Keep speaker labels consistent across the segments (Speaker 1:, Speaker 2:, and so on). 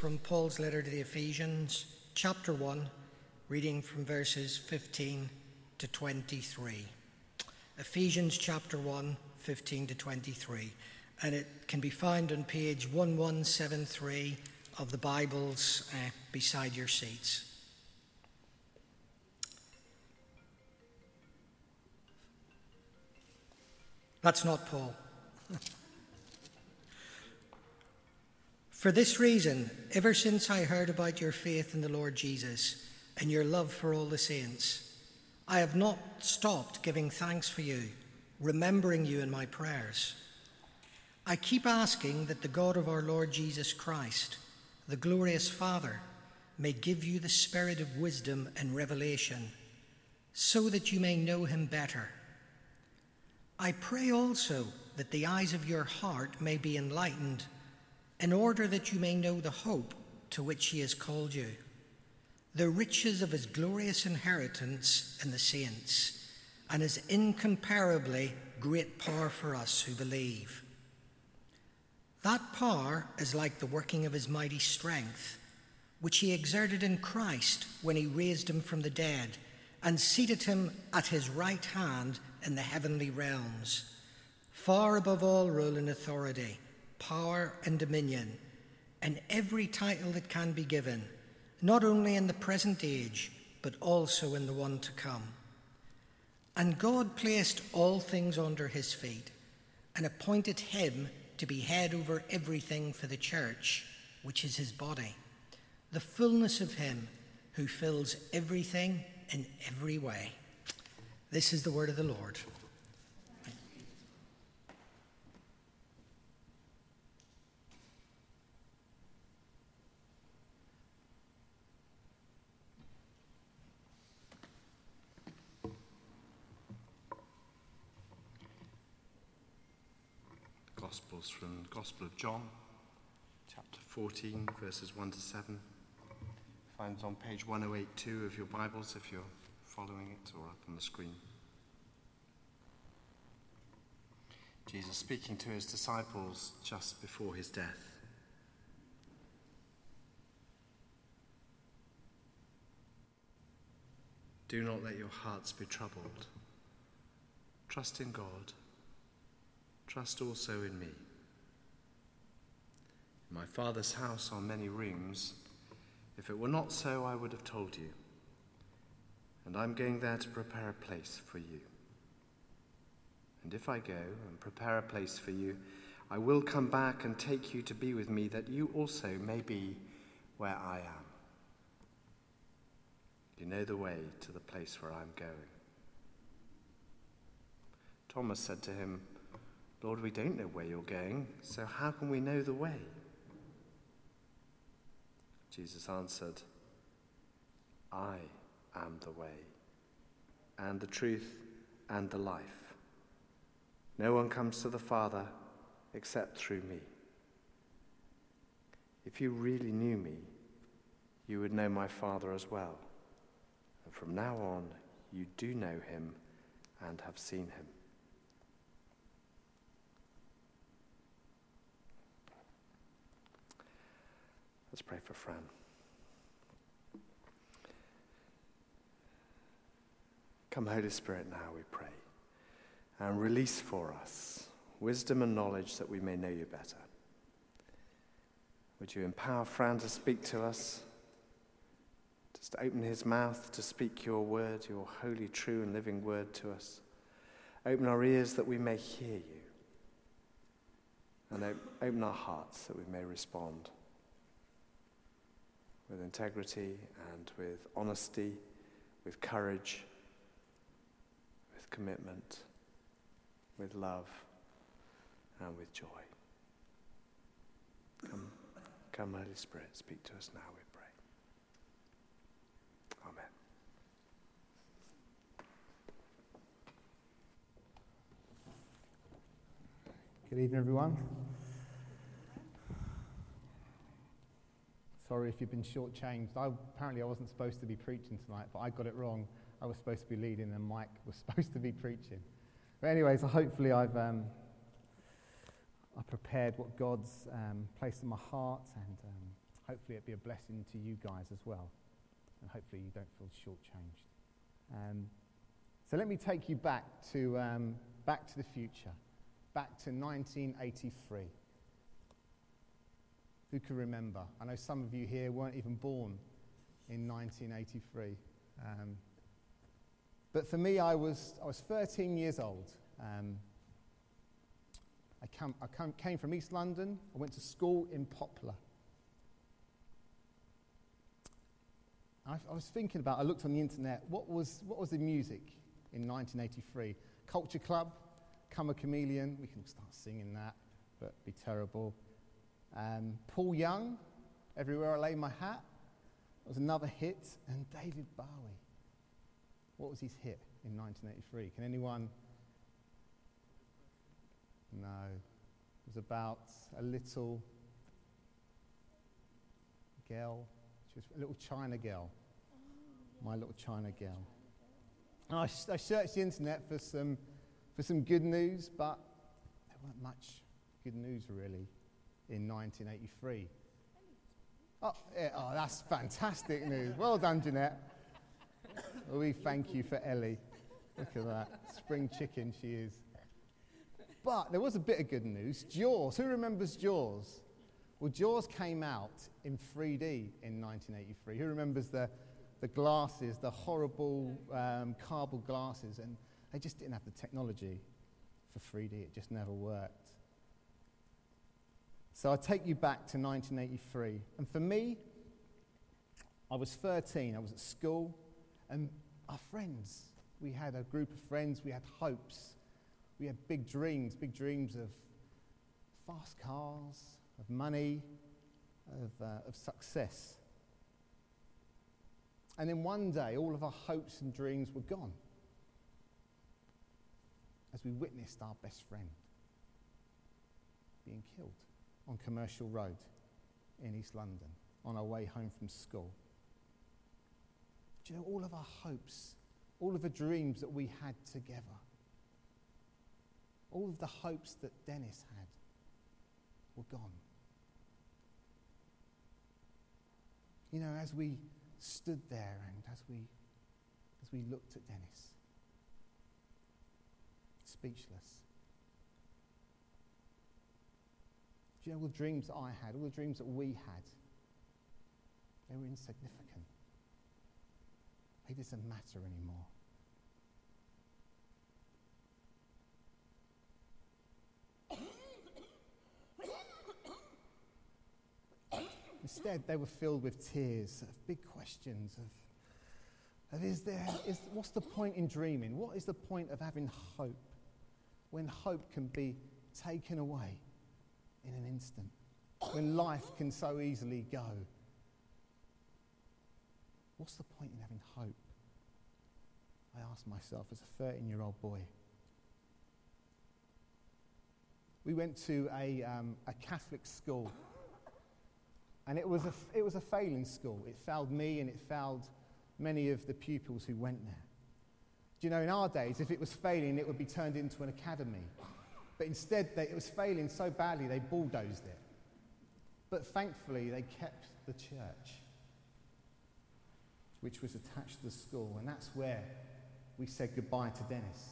Speaker 1: from Paul's letter to the Ephesians, chapter 1, reading from verses 15 to 23. Ephesians chapter 1, 15 to 23. And it can be found on page 1173 of the Bibles uh, beside your seats. That's not Paul. For this reason, ever since I heard about your faith in the Lord Jesus and your love for all the saints, I have not stopped giving thanks for you, remembering you in my prayers. I keep asking that the God of our Lord Jesus Christ, the glorious Father, may give you the spirit of wisdom and revelation, so that you may know him better. I pray also that the eyes of your heart may be enlightened in order that you may know the hope to which he has called you, the riches of his glorious inheritance in the saints, and his incomparably great power for us who believe. That power is like the working of his mighty strength, which he exerted in Christ when he raised him from the dead and seated him at his right hand in the heavenly realms, far above all rule and authority power, and dominion, and every title that can be given, not only in the present age, but also in the one to come. And God placed all things under his feet and appointed him to be head over everything for the church, which is his body, the fullness of him who fills everything in every way. This is the word of the Lord.
Speaker 2: From the Gospel of John, chapter 14, verses 1 to 7. Finds on page 1082 of your Bibles if you're following it or up on the screen. Jesus speaking to his disciples just before his death. Do not let your hearts be troubled. Trust in God trust also in me. My Father's house are many rooms. If it were not so, I would have told you. And I'm going there to prepare a place for you. And if I go and prepare a place for you, I will come back and take you to be with me, that you also may be where I am. You know the way to the place where I'm going. Thomas said to him, Lord, we don't know where you're going, so how can we know the way? Jesus answered, I am the way, and the truth, and the life. No one comes to the Father except through me. If you really knew me, you would know my Father as well. And from now on, you do know him and have seen him. Let's pray for Fran. Come, Holy Spirit, now we pray, and release for us wisdom and knowledge that we may know you better. Would you empower Fran to speak to us? Just open his mouth to speak your word, your holy, true, and living word to us. Open our ears that we may hear you. And open our hearts that we may respond with integrity and with honesty, with courage, with commitment, with love, and with joy. Come, come, Holy Spirit, speak to us now, we pray. Amen.
Speaker 3: Good evening, everyone. Sorry if you've been shortchanged. I, apparently, I wasn't supposed to be preaching tonight, but I got it wrong. I was supposed to be leading, and Mike was supposed to be preaching. But anyway, so hopefully I've um, I prepared what God's um, placed in my heart, and um, hopefully it'll be a blessing to you guys as well. And hopefully you don't feel shortchanged. Um, so let me take you back to, um, back to the future, back to 1983. Who can remember? I know some of you here weren't even born in 1983. Um, but for me, I was, I was 13 years old. Um, I, come, I come, came from East London. I went to school in Poplar. I, I, was thinking about, I looked on the internet, what was, what was the music in 1983? Culture Club, Karma Chameleon, we can start singing that, but be terrible. Um, Paul Young, Everywhere I Lay My Hat, was another hit, and David Bowie. What was his hit in 1983? Can anyone? No. It was about a little girl. She was a little China girl. My little China girl. And I, I searched the internet for some, for some good news, but there weren't much good news really in 1983. Oh, yeah, oh, that's fantastic news. Well done, Jeanette. We thank you for Ellie. Look at that. Spring chicken she is. But there was a bit of good news. Jaws. Who remembers Jaws? Well, Jaws came out in 3D in 1983. Who remembers the, the glasses, the horrible um, cardboard glasses? And they just didn't have the technology for 3D. It just never worked. So I take you back to 1983. And for me, I was 13. I was at school. And our friends, we had a group of friends, we had hopes. We had big dreams, big dreams of fast cars, of money, of, uh, of success. And then one day, all of our hopes and dreams were gone as we witnessed our best friend being killed on Commercial Road in East London on our way home from school. Do you know all of our hopes, all of the dreams that we had together, all of the hopes that Dennis had were gone? You know, as we stood there and as we, as we looked at Dennis, speechless. Do you know all the dreams I had, all the dreams that we had? They were insignificant. They didn't matter anymore. Instead, they were filled with tears of big questions of, of is there, is, what's the point in dreaming? What is the point of having hope when hope can be taken away in an instant? When life can so easily go? What's the point in having hope? I asked myself as a 13 year old boy. We went to a, um, a Catholic school, and it was, a, it was a failing school. It failed me and it failed many of the pupils who went there. Do you know, in our days, if it was failing, it would be turned into an academy. But instead, they, it was failing so badly, they bulldozed it. But thankfully, they kept the church which was attached to the school, and that's where we said goodbye to Dennis.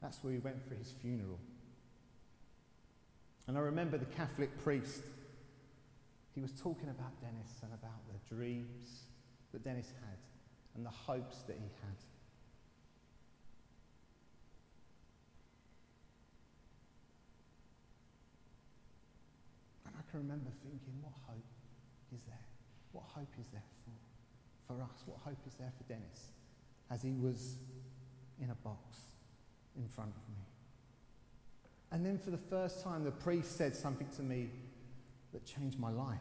Speaker 3: That's where we went for his funeral. And I remember the Catholic priest, he was talking about Dennis and about the dreams that Dennis had and the hopes that he had. Can remember thinking, what hope is there? What hope is there for? for us? What hope is there for Dennis as he was in a box in front of me? And then for the first time, the priest said something to me that changed my life.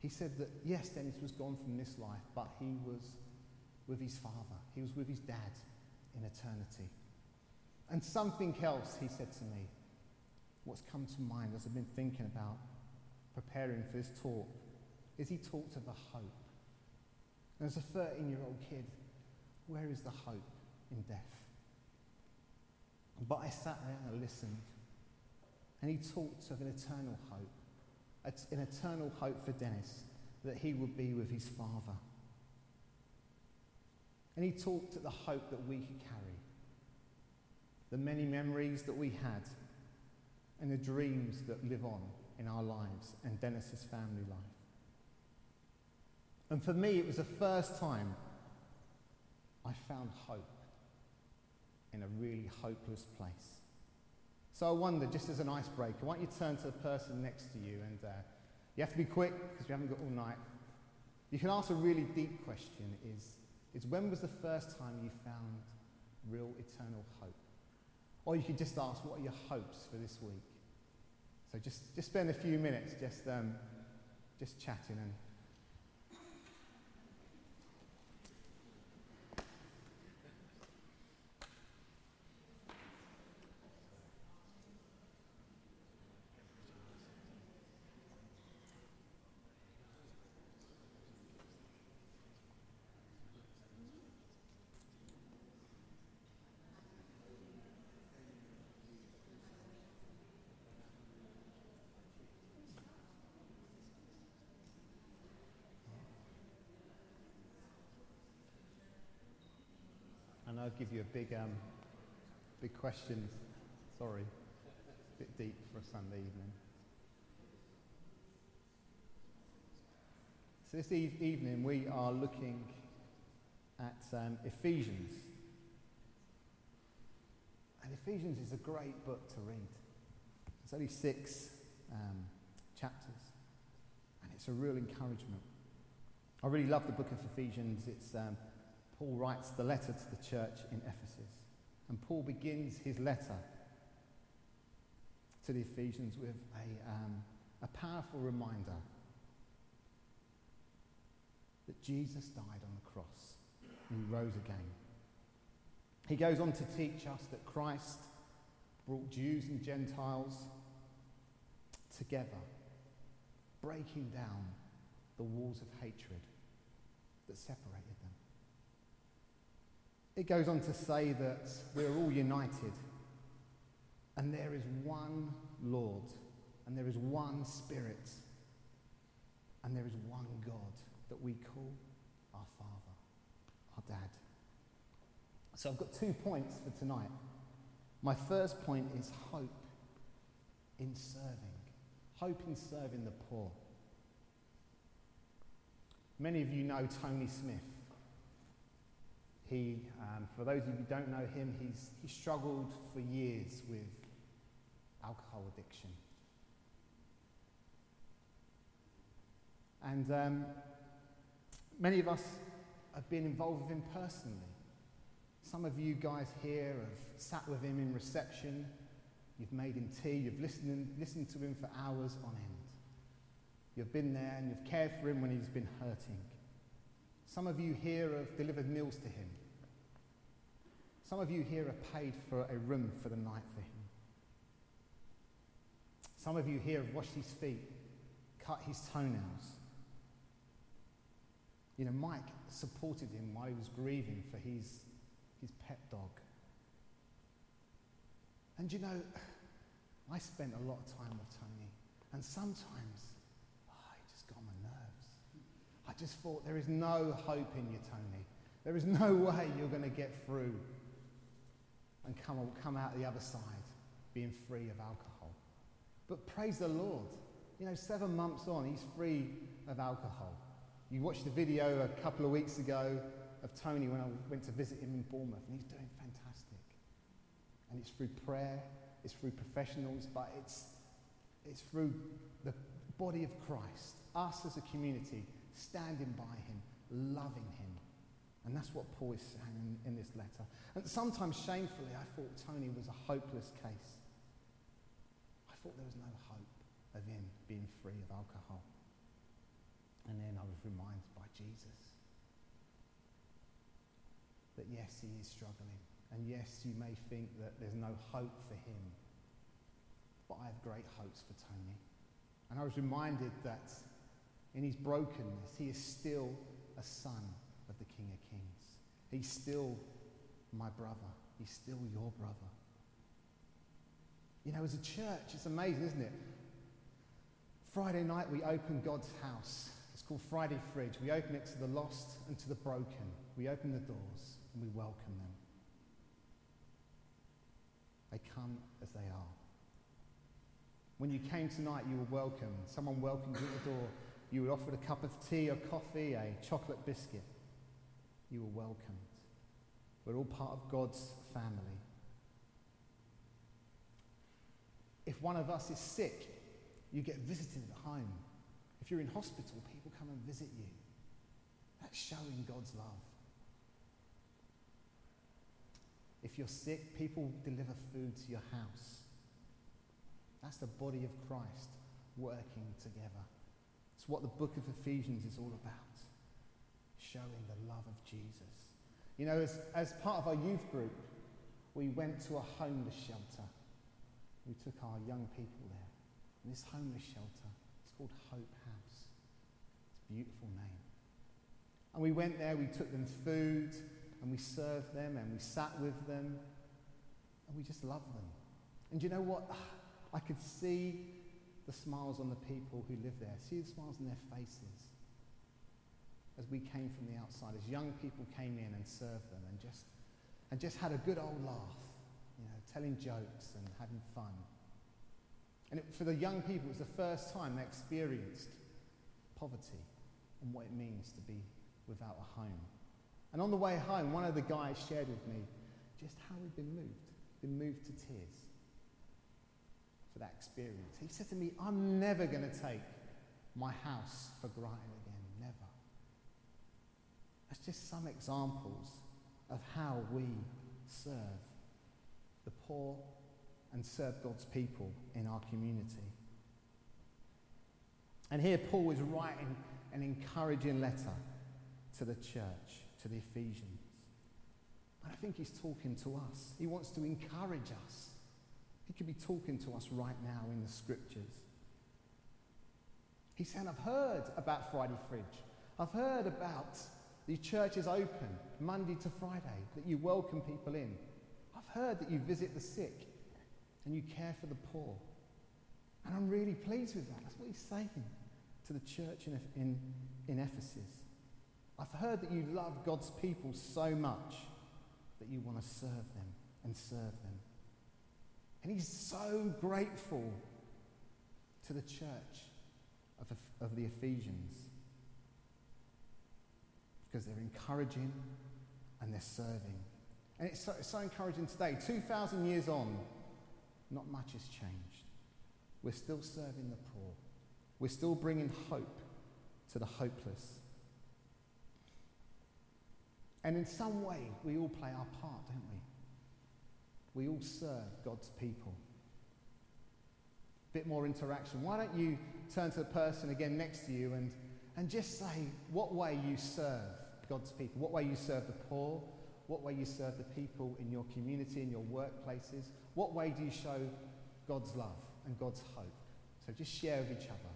Speaker 3: He said that, yes, Dennis was gone from this life, but he was with his father, he was with his dad in eternity. And something else he said to me, what's come to mind as I've been thinking about preparing for this talk, is he talked of a hope as a 13 year old kid, where is the hope in death? But I sat there and listened, and he talked of an eternal hope an eternal hope for Dennis that he would be with his father. And he talked of the hope that we could carry, the many memories that we had, and the dreams that live on in our lives and Dennis's family life. And for me, it was the first time I found hope in a really hopeless place. So I wonder, just as an icebreaker, why don't you turn to the person next to you and uh, you have to be quick because we haven't got all night. You can ask a really deep question is, is when was the first time you found real eternal hope? Or you could just ask, what are your hopes for this week? So just, just spend a few minutes just, um, just chatting and And I'll give you a big, um, big question. Sorry, a bit deep for a Sunday evening. So this evening we are looking at um, Ephesians. And Ephesians is a great book to read. It's only six um, chapters, and it's a real encouragement. I really love the book of Ephesians. It's um, Paul writes the letter to the church in Ephesus. And Paul begins his letter to the Ephesians with a, um, a powerful reminder that Jesus died on the cross and he rose again. He goes on to teach us that Christ brought Jews and Gentiles together, breaking down the walls of hatred that separated. It goes on to say that we're all united and there is one Lord and there is one Spirit and there is one God that we call our Father, our Dad. So I've got two points for tonight. My first point is hope in serving, hope in serving the poor. Many of you know Tony Smith. He, um, for those of you who don't know him, he's, he struggled for years with alcohol addiction. And um, many of us have been involved with him personally. Some of you guys here have sat with him in reception, you've made him tea, you've listened, listened to him for hours on end. You've been there and you've cared for him when he's been hurting. Some of you here have delivered meals to him. Some of you here have paid for a room for the night for him. Some of you here have washed his feet, cut his toenails. You know, Mike supported him while he was grieving for his, his pet dog. And you know, I spent a lot of time with Tony, and sometimes just thought, there is no hope in you, Tony. There is no way you're going to get through and come, come out the other side being free of alcohol. But praise the Lord. You know, seven months on, he's free of alcohol. You watched the video a couple of weeks ago of Tony when I went to visit him in Bournemouth, and he's doing fantastic. And it's through prayer, it's through professionals, but it's, it's through the body of Christ, us as a community standing by him, loving him. And that's what Paul is saying in, in this letter. And sometimes, shamefully, I thought Tony was a hopeless case. I thought there was no hope of him being free of alcohol. And then I was reminded by Jesus that yes, he is struggling. And yes, you may think that there's no hope for him. But I have great hopes for Tony. And I was reminded that in his brokenness, he is still a son of the King of Kings. He's still my brother. He's still your brother. You know, as a church, it's amazing, isn't it? Friday night, we open God's house. It's called Friday Fridge. We open it to the lost and to the broken. We open the doors and we welcome them. They come as they are. When you came tonight, you were welcomed. Someone welcomed you at the door. You were offered a cup of tea or coffee, a chocolate biscuit. You were welcomed. We're all part of God's family. If one of us is sick, you get visited at home. If you're in hospital, people come and visit you. That's showing God's love. If you're sick, people deliver food to your house. That's the body of Christ working together. It's what the book of Ephesians is all about showing the love of Jesus. You know, as, as part of our youth group, we went to a homeless shelter. We took our young people there. And this homeless shelter, it's called Hope House. It's a beautiful name. And we went there, we took them food, and we served them, and we sat with them, and we just loved them. And you know what? Ah, I could see the smiles on the people who live there, see the smiles on their faces as we came from the outside, as young people came in and served them and just, and just had a good old laugh, you know, telling jokes and having fun. And it, for the young people, it was the first time they experienced poverty and what it means to be without a home. And on the way home, one of the guys shared with me just how he'd been moved, been moved to tears for that experience. He said to me, I'm never going to take my house for granted again. Never. That's just some examples of how we serve the poor and serve God's people in our community. And here Paul is writing an encouraging letter to the church, to the Ephesians. And I think he's talking to us. He wants to encourage us. He could be talking to us right now in the scriptures. He's saying, I've heard about Friday Fridge. I've heard about the church is open Monday to Friday, that you welcome people in. I've heard that you visit the sick and you care for the poor. And I'm really pleased with that. That's what he's saying to the church in, in, in Ephesus. I've heard that you love God's people so much that you want to serve them and serve them. And he's so grateful to the church of, of the Ephesians because they're encouraging and they're serving. And it's so, it's so encouraging today. 2,000 years on, not much has changed. We're still serving the poor, we're still bringing hope to the hopeless. And in some way, we all play our part, don't we? We all serve God's people. A bit more interaction. Why don't you turn to the person again next to you and, and just say what way you serve God's people, what way you serve the poor, what way you serve the people in your community, in your workplaces, what way do you show God's love and God's hope? So just share with each other.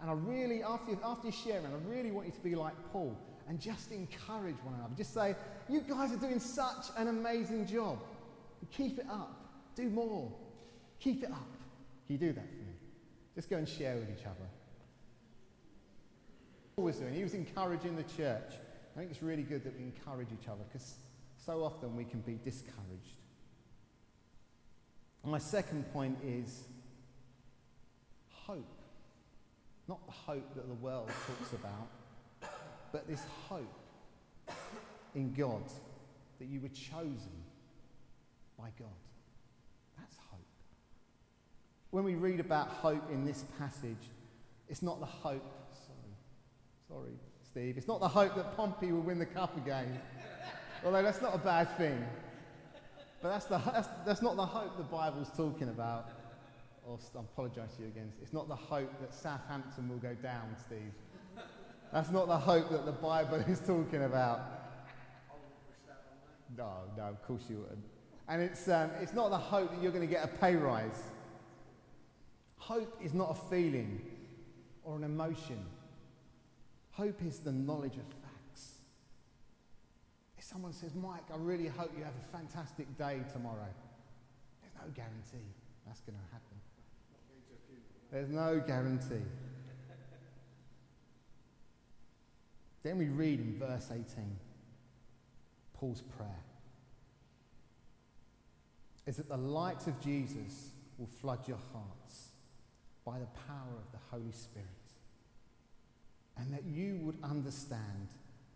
Speaker 3: And I really, after, after you share, I really want you to be like Paul and just encourage one another. Just say, you guys are doing such an amazing job. Keep it up. Do more. Keep it up. Can you do that for me? Just go and share with each other. Paul was doing. He was encouraging the church. I think it's really good that we encourage each other because so often we can be discouraged. And my second point is hope. Not the hope that the world talks about, but this hope in God that you were chosen by God. That's hope. When we read about hope in this passage, it's not the hope, sorry, sorry, Steve, it's not the hope that Pompey will win the cup again. Although that's not a bad thing. But that's, the, that's, that's not the hope the Bible's talking about. Oh, or I apologise to you again. It's not the hope that Southampton will go down, Steve. That's not the hope that the Bible is talking about. No, no, of course you wouldn't. And it's, um, it's not the hope that you're going to get a pay rise. Hope is not a feeling or an emotion. Hope is the knowledge of facts. If someone says, Mike, I really hope you have a fantastic day tomorrow, there's no guarantee that's going to happen. There's no guarantee. then we read in verse 18 Paul's prayer is that the light of Jesus will flood your hearts by the power of the Holy Spirit. And that you would understand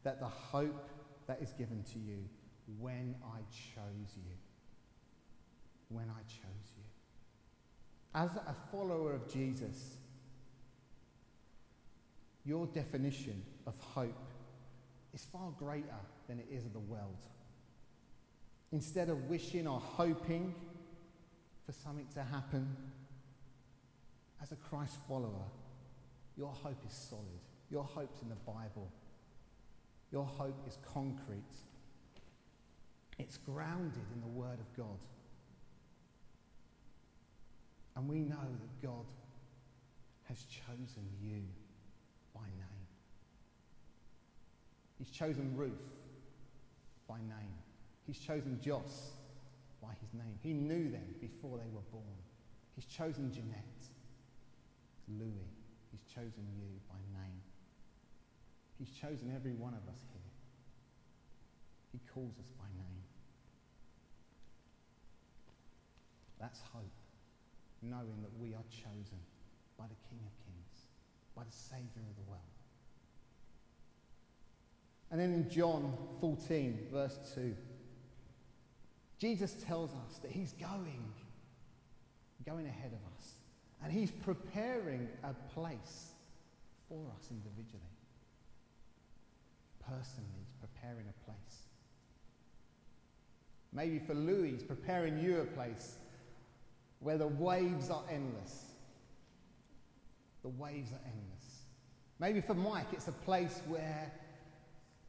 Speaker 3: that the hope that is given to you when I chose you. When I chose you. As a follower of Jesus, your definition of hope is far greater than it is of the world. Instead of wishing or hoping for something to happen, as a Christ follower, your hope is solid. Your hope's in the Bible. Your hope is concrete. It's grounded in the Word of God. And we know that God has chosen you by name. He's chosen Ruth by name. He's chosen Joss by his name. He knew them before they were born. He's chosen Jeanette, Louis. He's chosen you by name. He's chosen every one of us here. He calls us by name. That's hope, knowing that we are chosen by the King of Kings, by the Saviour of the world. And then in John 14, verse 2, Jesus tells us that he's going, going ahead of us, and he's preparing a place for us individually. Personally, he's preparing a place. Maybe for Louis, he's preparing you a place where the waves are endless. The waves are endless. Maybe for Mike, it's a place where,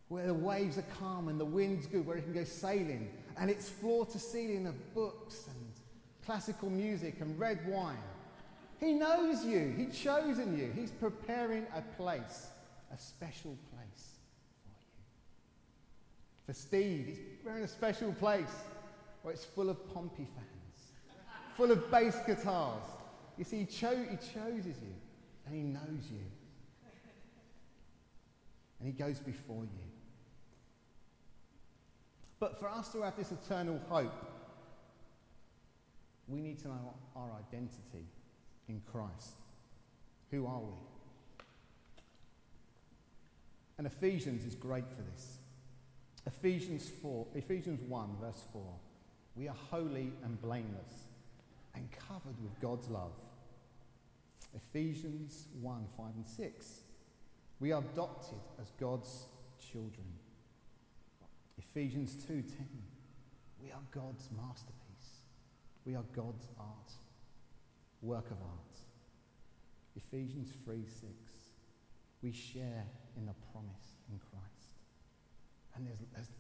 Speaker 3: where the waves are calm and the wind's good, where he can go sailing, and it's floor to ceiling of books and classical music and red wine. He knows you, He's chosen you, He's preparing a place, a special place for you. For Steve, He's preparing a special place where it's full of Pompey fans, full of bass guitars. You see, he, cho- he chooses you and He knows you. And He goes before you. But for us to have this eternal hope, we need to know our identity in Christ. Who are we? And Ephesians is great for this. Ephesians 4, Ephesians 1, verse 4. We are holy and blameless and covered with God's love. Ephesians 1, 5 and 6. We are adopted as God's children. Ephesians 2:10. We are God's masterpiece. We are God's art, work of art. Ephesians 3:6. We share in the promise in Christ. And there's, there's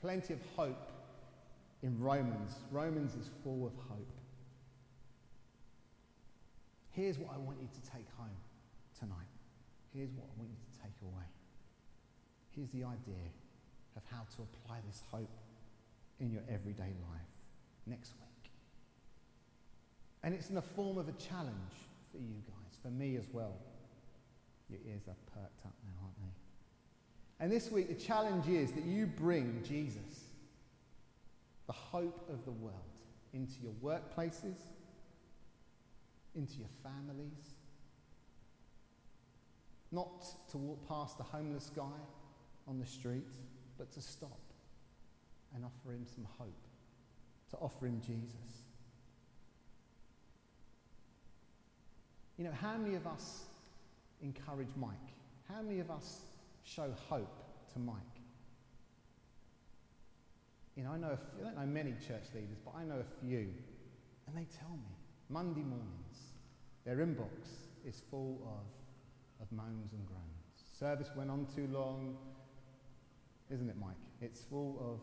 Speaker 3: plenty of hope in Romans. Romans is full of hope. Here's what I want you to take home tonight. Here's what I want you to take away. Here's the idea of how to apply this hope in your everyday life next week. And it's in the form of a challenge for you guys, for me as well. Your ears are perked up now, aren't they? And this week, the challenge is that you bring Jesus, the hope of the world, into your workplaces, into your families. Not to walk past a homeless guy on the street, but to stop and offer him some hope, to offer him Jesus. You know, how many of us encourage Mike? How many of us show hope to Mike? You know, I know, few, I don't know many church leaders, but I know a few, and they tell me Monday mornings, their inbox is full of, of moans and groans. Service went on too long, isn't it, Mike? It's full of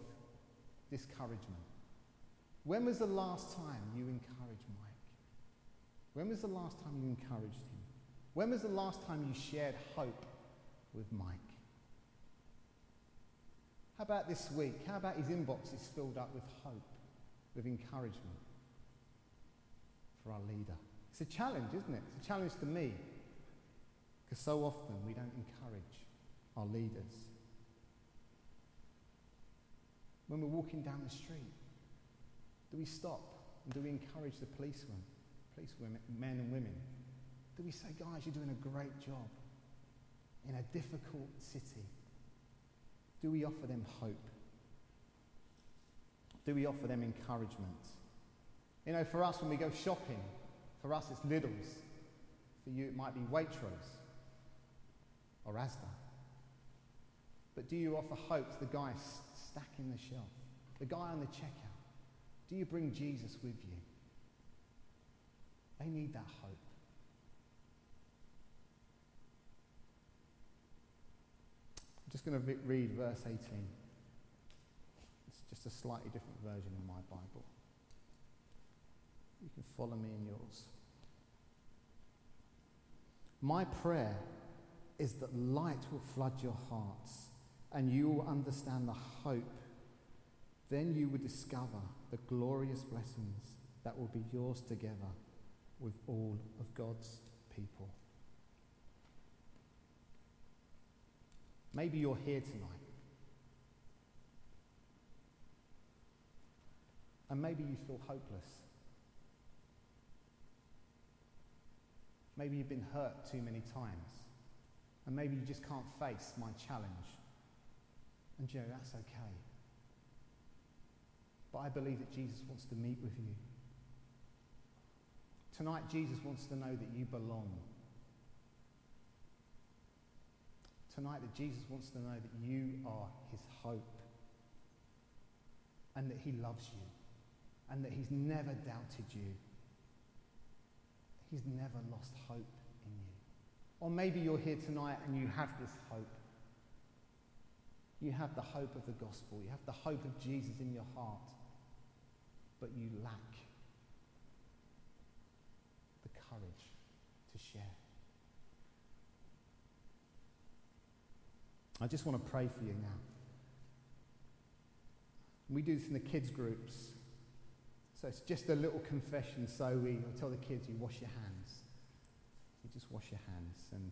Speaker 3: discouragement. When was the last time you encouraged Mike? When was the last time you encouraged him? When was the last time you shared hope with Mike? How about this week? How about his inbox is filled up with hope, with encouragement for our leader? It's a challenge, isn't it? It's a challenge to me. Because so often we don't encourage our leaders. When we're walking down the street, do we stop and do we encourage the policemen, policemen, men and women? Do we say, guys, you're doing a great job in a difficult city? Do we offer them hope? Do we offer them encouragement? You know, for us, when we go shopping, for us it's Lidl's. For you, it might be Waitrose or Asda. But do you offer hope to the guy stacking the shelf, the guy on the checkout? Do you bring Jesus with you? They need that hope. I'm just going to read verse 18. It's just a slightly different version in my Bible. You can follow me in yours. My prayer is that light will flood your hearts and you will understand the hope. Then you will discover the glorious blessings that will be yours together with all of God's people. Maybe you're here tonight. And maybe you feel hopeless. Maybe you've been hurt too many times. And maybe you just can't face my challenge. And Joe, that's okay. But I believe that Jesus wants to meet with you. Tonight, Jesus wants to know that you belong. Tonight, that Jesus wants to know that you are his hope and that he loves you and that he's never doubted you. He's never lost hope in you. Or maybe you're here tonight and you have this hope. You have the hope of the gospel. You have the hope of Jesus in your heart. But you lack the courage to share. I just want to pray for you now. We do this in the kids' groups. So it's just a little confession. So we tell the kids, you wash your hands. You just wash your hands and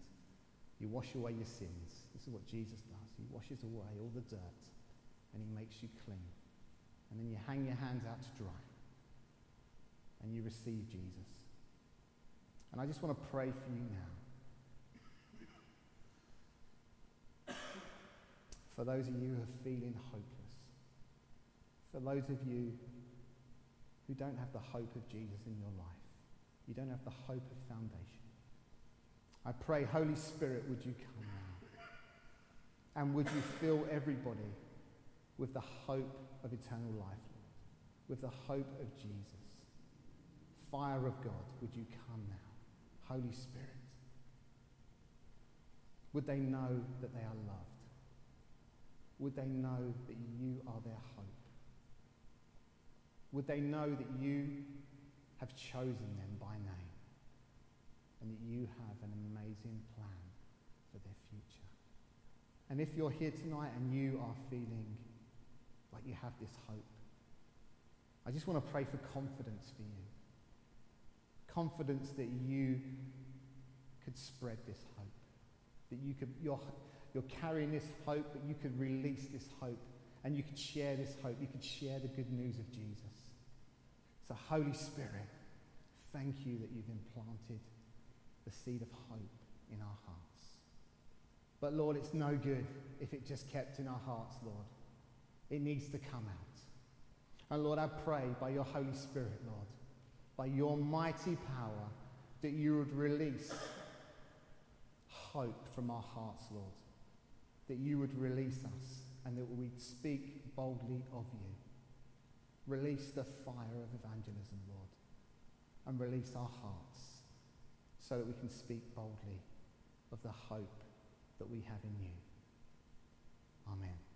Speaker 3: you wash away your sins. This is what Jesus does. He washes away all the dirt and he makes you clean. And then you hang your hands out to dry and you receive Jesus. And I just want to pray for you now. For those of you who are feeling hopeless. For those of you who don't have the hope of Jesus in your life. You don't have the hope of foundation. I pray, Holy Spirit, would you come now? And would you fill everybody with the hope of eternal life, with the hope of Jesus? Fire of God, would you come now? Holy Spirit. Would they know that they are loved? Would they know that you are their hope? Would they know that you have chosen them by name? and that you have an amazing plan. And if you're here tonight and you are feeling like you have this hope, I just want to pray for confidence for you. Confidence that you could spread this hope. That you could, you're, you're carrying this hope, but you could release this hope and you could share this hope. You could share the good news of Jesus. So, Holy Spirit, thank you that you've implanted the seed of hope in our hearts. But Lord, it's no good if it just kept in our hearts, Lord. It needs to come out. And Lord, I pray by your Holy Spirit, Lord, by your mighty power, that you would release hope from our hearts, Lord. That you would release us and that we'd speak boldly of you. Release the fire of evangelism, Lord, and release our hearts so that we can speak boldly of the hope that we have in you. Amen.